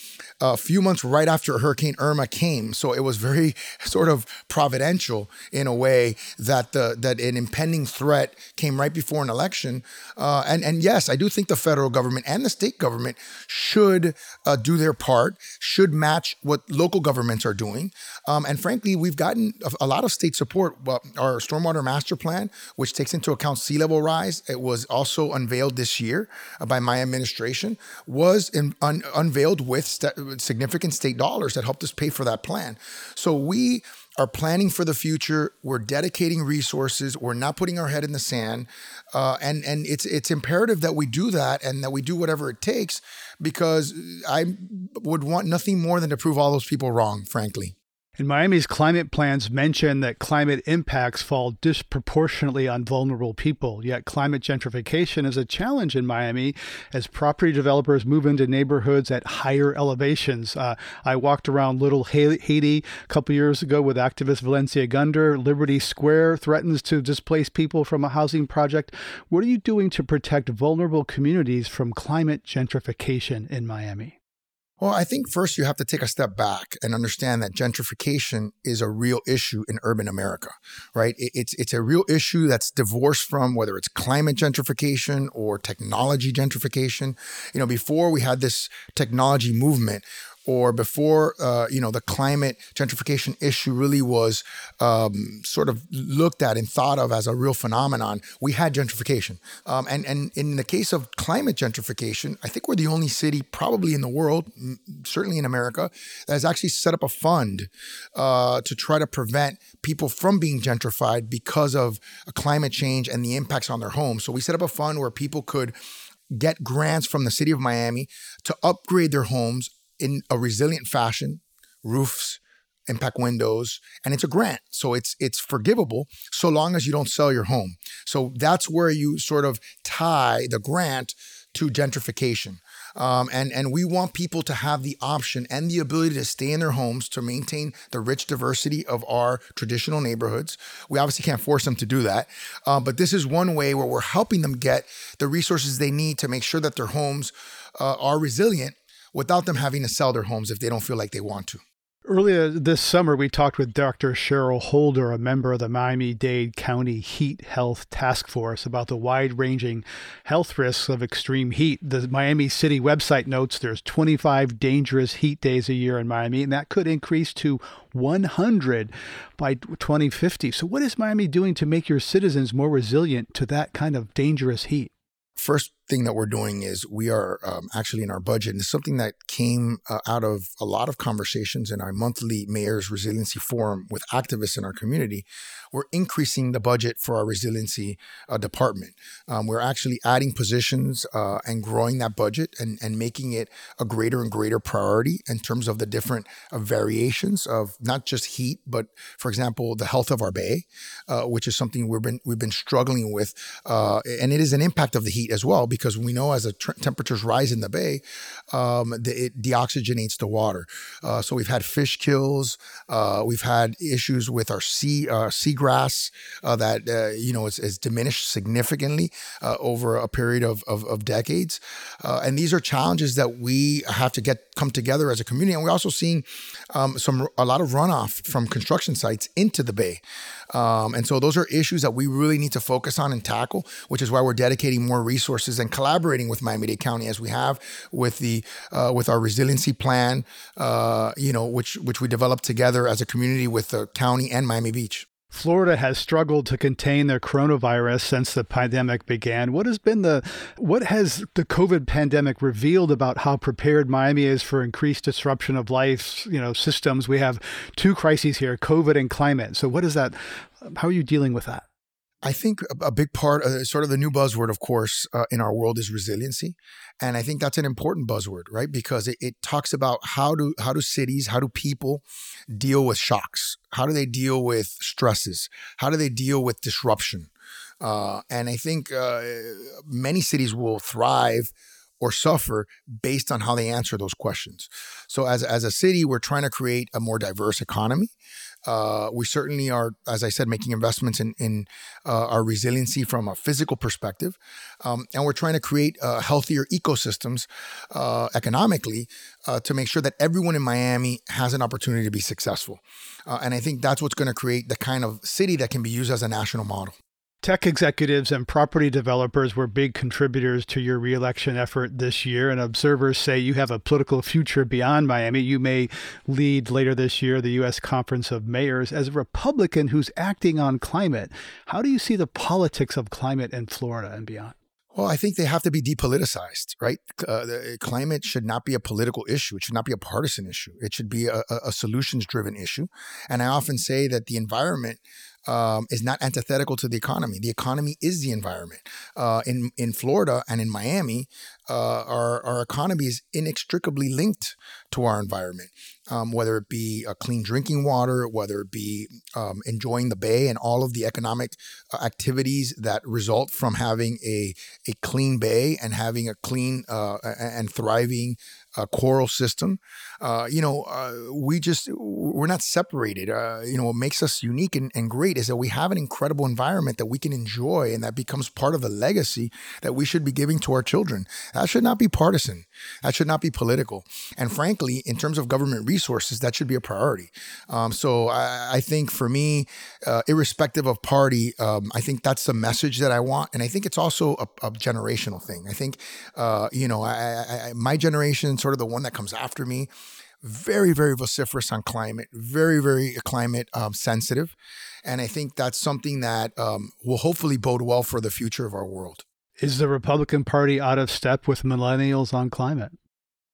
a few months right after Hurricane Irma came. So it was very sort of providential in a way that the that an impending threat came right before an election. Uh, and and yes, I do think the federal government and the state government should uh, do their part, should match what local governments are doing. Um, and frankly, we've gotten a, lot of state support. Our stormwater master plan, which takes into account sea level rise, it was also unveiled this year uh, by my administration, was in, un, unveiled with st- significant state dollars that helped us pay for that plan. So we are planning for the future. We're dedicating resources. We're not putting our head in the sand, uh, and and it's it's imperative that we do that and that we do whatever it takes because I would want nothing more than to prove all those people wrong. Frankly. And Miami's climate plans mention that climate impacts fall disproportionately on vulnerable people. Yet climate gentrification is a challenge in Miami as property developers move into neighborhoods at higher elevations. Uh, I walked around Little Haiti a couple years ago with activist Valencia Gunder. Liberty Square threatens to displace people from a housing project. What are you doing to protect vulnerable communities from climate gentrification in Miami? Well, I think first you have to take a step back and understand that gentrification is a real issue in urban America, right? It's it's a real issue that's divorced from whether it's climate gentrification or technology gentrification. You know, before we had this technology movement, or before uh, you know the climate gentrification issue really was um, sort of looked at and thought of as a real phenomenon, we had gentrification. Um, and and in the case of climate gentrification, I think we're the only city probably in the world, certainly in America, that has actually set up a fund uh, to try to prevent people from being gentrified because of climate change and the impacts on their homes. So we set up a fund where people could get grants from the city of Miami to upgrade their homes in a resilient fashion, roofs, impact windows, and it's a grant. So it's it's forgivable so long as you don't sell your home. So that's where you sort of tie the grant to gentrification. Um, and, and we want people to have the option and the ability to stay in their homes to maintain the rich diversity of our traditional neighborhoods. We obviously can't force them to do that. Um, but this is one way where we're helping them get the resources they need to make sure that their homes uh, are resilient without them having to sell their homes if they don't feel like they want to. Earlier this summer, we talked with Dr. Cheryl Holder, a member of the Miami Dade County Heat Health Task Force, about the wide ranging health risks of extreme heat. The Miami City website notes there's 25 dangerous heat days a year in Miami, and that could increase to 100 by 2050. So, what is Miami doing to make your citizens more resilient to that kind of dangerous heat? First, thing that we're doing is we are um, actually in our budget, and it's something that came uh, out of a lot of conversations in our monthly Mayor's Resiliency Forum with activists in our community. We're increasing the budget for our resiliency uh, department. Um, we're actually adding positions uh, and growing that budget and, and making it a greater and greater priority in terms of the different uh, variations of not just heat, but for example, the health of our bay, uh, which is something we've been we've been struggling with, uh, and it is an impact of the heat as well because we know as the tr- temperatures rise in the bay, um, the, it deoxygenates the water. Uh, so we've had fish kills. Uh, we've had issues with our sea uh, seagrass uh, that uh, you know is, diminished significantly over a period of of, of decades. and these are challenges that we have to get come together as a community. And we're also seeing um, some a lot of runoff from construction sites into the bay. Um, and so those are issues that we really need to focus on and tackle, which is why we're dedicating more resources and collaborating with Miami-Dade County as we have with the uh, with our resiliency plan, uh, you know, which which we developed together as a community with the county and Miami Beach. Florida has struggled to contain their coronavirus since the pandemic began. What has been the what has the COVID pandemic revealed about how prepared Miami is for increased disruption of life, you know, systems? We have two crises here, COVID and climate. So what is that how are you dealing with that? I think a big part, uh, sort of the new buzzword, of course, uh, in our world is resiliency, and I think that's an important buzzword, right? Because it, it, talks about how do how do cities, how do people deal with shocks? How do they deal with stresses? How do they deal with disruption? Uh, and I think uh, many cities will thrive or suffer based on how they answer those questions. So, as as a city, we're trying to create a more diverse economy. Uh, we certainly are, as I said, making investments in, in uh, our resiliency from a physical perspective. Um, and we're trying to create uh, healthier ecosystems uh, economically uh, to make sure that everyone in Miami has an opportunity to be successful. Uh, and I think that's what's going to create the kind of city that can be used as a national model. Tech executives and property developers were big contributors to your reelection effort this year, and observers say you have a political future beyond Miami. You may lead later this year the U.S. Conference of Mayors. As a Republican who's acting on climate, how do you see the politics of climate in Florida and beyond? Well, I think they have to be depoliticized, right? Uh, the, climate should not be a political issue. It should not be a partisan issue. It should be a, a solutions driven issue. And I often say that the environment um, is not antithetical to the economy. The economy is the environment. Uh, in in Florida and in Miami, uh, our our economy is inextricably linked to our environment. Um, whether it be a clean drinking water, whether it be um, enjoying the bay and all of the economic uh, activities that result from having a a clean bay and having a clean uh, and thriving uh, coral system. Uh, you know, uh, we just we're not separated. Uh, you know, what makes us unique and, and great is that we have an incredible environment that we can enjoy, and that becomes part of the legacy that we should be giving to our children. That should not be partisan. That should not be political. And frankly, in terms of government resources, that should be a priority. Um, so I, I, think for me, uh, irrespective of party, um, I think that's the message that I want, and I think it's also a, a generational thing. I think, uh, you know, I, I, my generation sort of the one that comes after me very, very vociferous on climate, very, very climate um, sensitive. And I think that's something that um, will hopefully bode well for the future of our world. Is the Republican Party out of step with millennials on climate?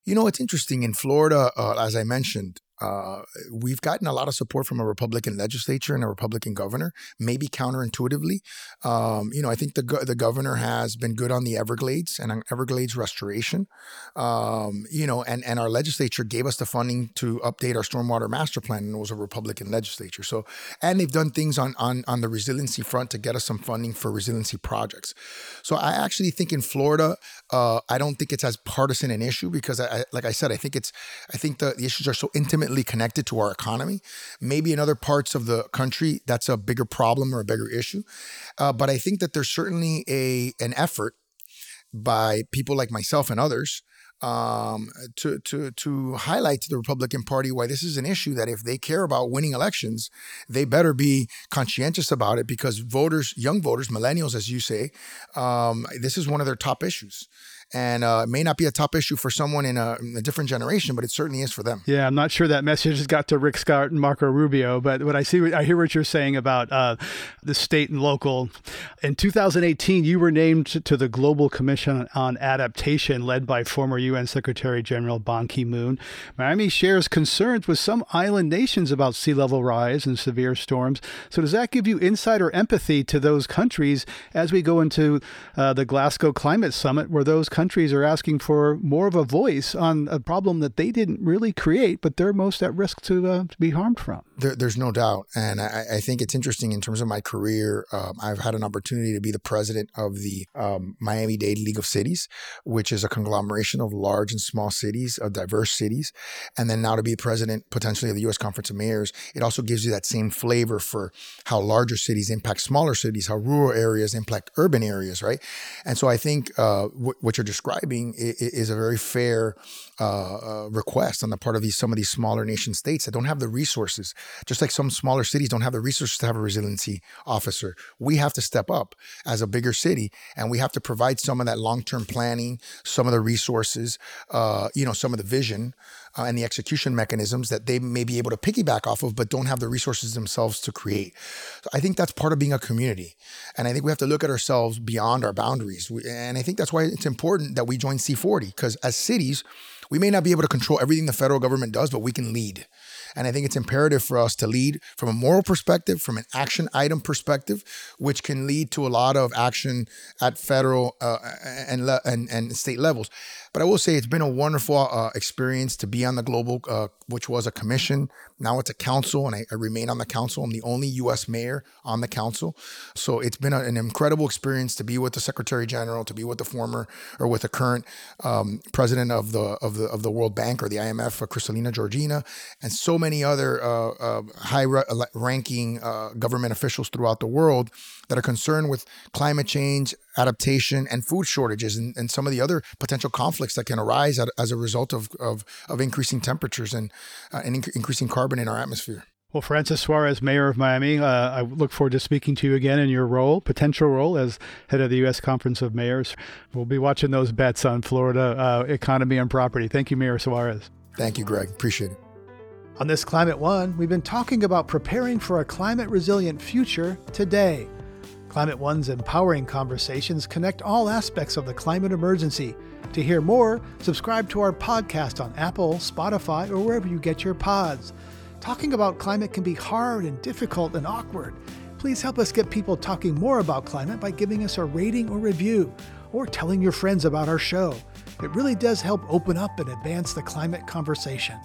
You know, it's interesting. In Florida, uh, as I mentioned, uh, we've gotten a lot of support from a Republican legislature and a Republican governor, maybe counterintuitively. Um, you know, I think the go- the governor has been good on the Everglades and on Everglades restoration. Um, you know, and and our legislature gave us the funding to update our stormwater master plan, and it was a Republican legislature. So, and they've done things on on on the resiliency front to get us some funding for resiliency projects. So, I actually think in Florida, uh, I don't think it's as partisan an issue because, I, I, like I said, I think it's I think the, the issues are so intimately connected to our economy. Maybe in other parts of the country, that's a bigger problem or a bigger issue. Uh, but I think that there's certainly a an effort by people like myself and others um, to to to highlight to the Republican Party why this is an issue that if they care about winning elections, they better be conscientious about it because voters, young voters, millennials, as you say, um, this is one of their top issues and uh, it may not be a top issue for someone in a, in a, different generation, but it certainly is for them. Yeah, I'm not sure that message has got to Rick Scott and Marco Rubio, but what I see, I hear what you're saying about uh, the state and local. In 2018, you were named to the Global Commission on Adaptation, led by former UN Secretary General Ban Ki-moon. Miami shares concerns with some island nations about sea level rise and severe storms. So does that give you insight or empathy to those countries as we go into uh, the Glasgow Climate Summit, where those countries are asking for more of a voice on a problem that they didn't really create, but they're most at risk to, uh, to be harmed from. There, there's no doubt. And I, I, think it's interesting in terms of my career. Um, I've had an opportunity to be the president of the um, Miami Dade League of Cities, which is a conglomeration of large and small cities, of diverse cities. And then now to be president potentially of the U.S. Conference of Mayors, it also gives you that same flavor for how larger cities impact smaller cities, how rural areas impact urban areas, right? And so I think uh, what you're you're describing is a very fair uh, uh, request on the part of these some of these smaller nation states that don't have the resources. Just like some smaller cities don't have the resources to have a resiliency officer, we have to step up as a bigger city, and we have to provide some of that long term planning, some of the resources, uh, you know, some of the vision uh, and the execution mechanisms that they may be able to piggyback off of, but don't have the resources themselves to create. So I think that's part of being a community. And I think we have to look at ourselves beyond our boundaries. And I think that's why it's important that we join C40, because as cities, we may not be able to control everything the federal government does, but we can lead. And I think it's imperative for us to lead from a moral perspective, from an action item perspective, which can lead to a lot of action at federal uh, and, and, and state levels. But I will say it's been a wonderful uh, experience to be on the global, uh, which was a commission. Now it's a council, and I, I, remain on the council. I'm the only U.S. mayor on the council, so it's been a, an incredible experience to be with the Secretary General, to be with the former or with the current um, president of the of the of the World Bank or the IMF, uh, Kristalina Georgieva, and so many other uh, uh, high-ranking uh, government officials throughout the world that are concerned with climate change, adaptation, and food shortages, and, and some of the other potential conflicts that can arise as a result of, of, of increasing temperatures and, uh, and inc- increasing carbon in our atmosphere. Well, Francis Suarez, Mayor of Miami, uh, I look forward to speaking to you again in your role, potential role as head of the U.S. Conference of Mayors. We'll be watching those bets on Florida uh, economy and property. Thank you, Mayor Suarez. Thank you, Greg. Appreciate it. On this Climate One, we've been talking about preparing for a climate resilient future today. Climate One's empowering conversations connect all aspects of the climate emergency. To hear more, subscribe to our podcast on Apple, Spotify, or wherever you get your pods. Talking about climate can be hard and difficult and awkward. Please help us get people talking more about climate by giving us a rating or review, or telling your friends about our show. It really does help open up and advance the climate conversation.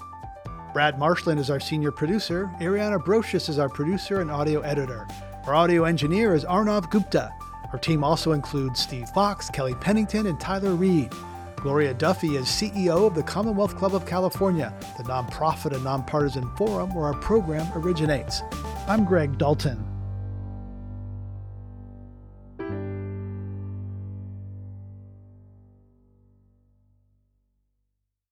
Brad Marshland is our senior producer. Ariana Brocious is our producer and audio editor. Our audio engineer is Arnav Gupta. Our team also includes Steve Fox, Kelly Pennington, and Tyler Reed. Gloria Duffy is CEO of the Commonwealth Club of California, the nonprofit and nonpartisan forum where our program originates. I'm Greg Dalton.